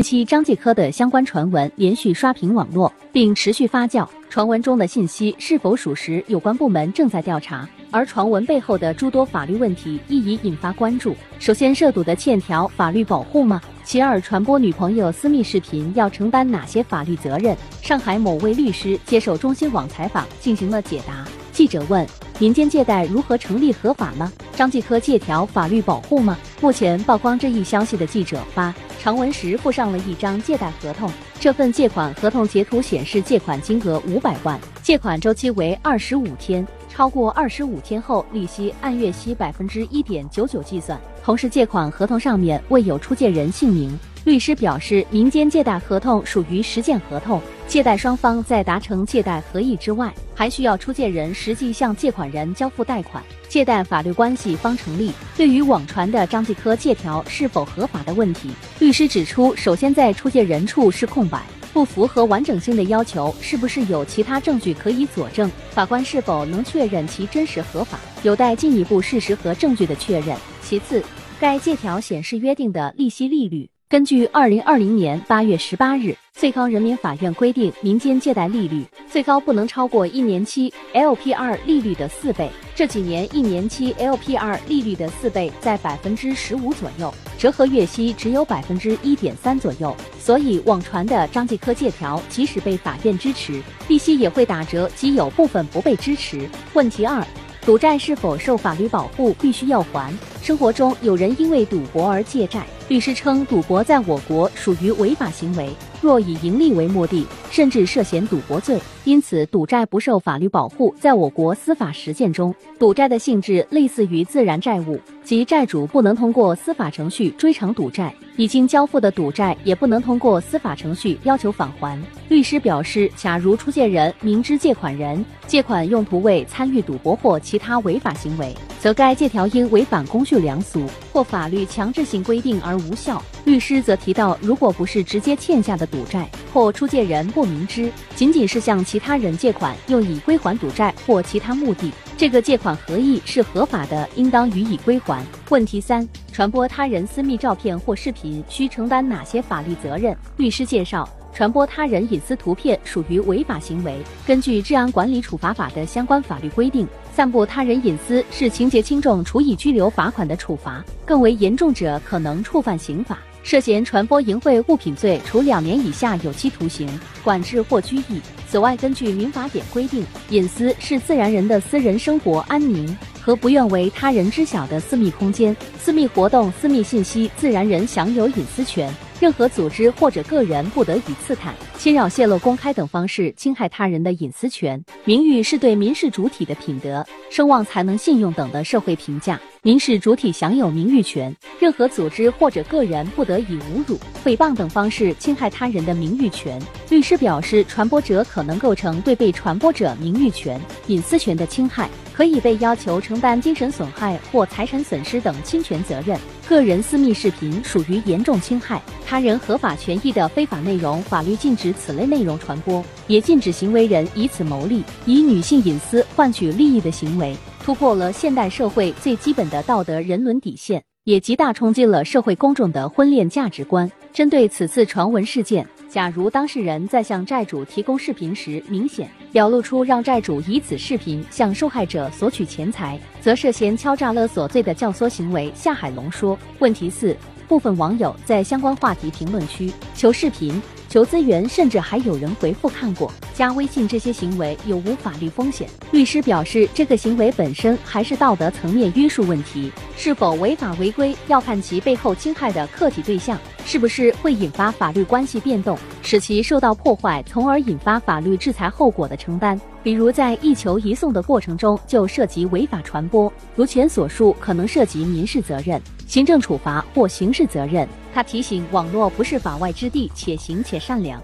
近期张继科的相关传闻连续刷屏网络，并持续发酵。传闻中的信息是否属实，有关部门正在调查。而传闻背后的诸多法律问题亦已引发关注。首先，涉赌的欠条法律保护吗？其二，传播女朋友私密视频要承担哪些法律责任？上海某位律师接受中新网采访进行了解答。记者问：民间借贷如何成立合法呢？张继科借条法律保护吗？目前曝光这一消息的记者发长文时附上了一张借贷合同，这份借款合同截图显示借款金额五百万，借款周期为二十五天。超过二十五天后，利息按月息百分之一点九九计算。同时，借款合同上面未有出借人姓名。律师表示，民间借贷合同属于实践合同，借贷双方在达成借贷合意之外，还需要出借人实际向借款人交付贷款，借贷法律关系方成立。对于网传的张继科借条是否合法的问题，律师指出，首先在出借人处是空白。不符合完整性的要求，是不是有其他证据可以佐证？法官是否能确认其真实合法，有待进一步事实和证据的确认。其次，该借条显示约定的利息利率。根据二零二零年八月十八日最高人民法院规定，民间借贷利率最高不能超过一年期 LPR 利率的四倍。这几年一年期 LPR 利率的四倍在百分之十五左右，折合月息只有百分之一点三左右。所以网传的张继科借条，即使被法院支持，利息也会打折，即有部分不被支持。问题二。赌债是否受法律保护？必须要还。生活中有人因为赌博而借债，律师称赌博在我国属于违法行为，若以盈利为目的，甚至涉嫌赌博罪，因此赌债不受法律保护。在我国司法实践中，赌债的性质类似于自然债务，即债主不能通过司法程序追偿赌债。已经交付的赌债也不能通过司法程序要求返还。律师表示，假如出借人明知借款人借款用途为参与赌博或其他违法行为，则该借条应违反公序良俗或法律强制性规定而无效。律师则提到，如果不是直接欠下的赌债，或出借人不明知，仅仅是向其他人借款用以归还赌债或其他目的，这个借款合意是合法的，应当予以归还。问题三。传播他人私密照片或视频需承担哪些法律责任？律师介绍，传播他人隐私图片属于违法行为。根据《治安管理处罚法》的相关法律规定，散布他人隐私是情节轻重，处以拘留、罚款的处罚；更为严重者，可能触犯刑法。涉嫌传播淫秽物品罪，处两年以下有期徒刑、管制或拘役。此外，根据民法典规定，隐私是自然人的私人生活安宁。和不愿为他人知晓的私密空间、私密活动、私密信息，自然人享有隐私权。任何组织或者个人不得以刺探、侵扰、泄露、公开等方式侵害他人的隐私权。名誉是对民事主体的品德、声望、才能、信用等的社会评价。民事主体享有名誉权。任何组织或者个人不得以侮辱、诽谤等方式侵害他人的名誉权。律师表示，传播者可能构成对被传播者名誉权、隐私权的侵害。可以被要求承担精神损害或财产损失等侵权责任。个人私密视频属于严重侵害他人合法权益的非法内容，法律禁止此类内容传播，也禁止行为人以此牟利、以女性隐私换取利益的行为，突破了现代社会最基本的道德人伦底线，也极大冲击了社会公众的婚恋价值观。针对此次传闻事件。假如当事人在向债主提供视频时，明显表露出让债主以此视频向受害者索取钱财，则涉嫌敲诈勒索罪的教唆行为。夏海龙说。问题四，部分网友在相关话题评论区求视频。求资源，甚至还有人回复看过、加微信，这些行为有无法律风险？律师表示，这个行为本身还是道德层面约束问题，是否违法违规要看其背后侵害的客体对象是不是会引发法律关系变动，使其受到破坏，从而引发法律制裁后果的承担。比如在一求一送的过程中就涉及违法传播，如前所述，可能涉及民事责任、行政处罚或刑事责任。他提醒，网络不是法外之地，且行且善良。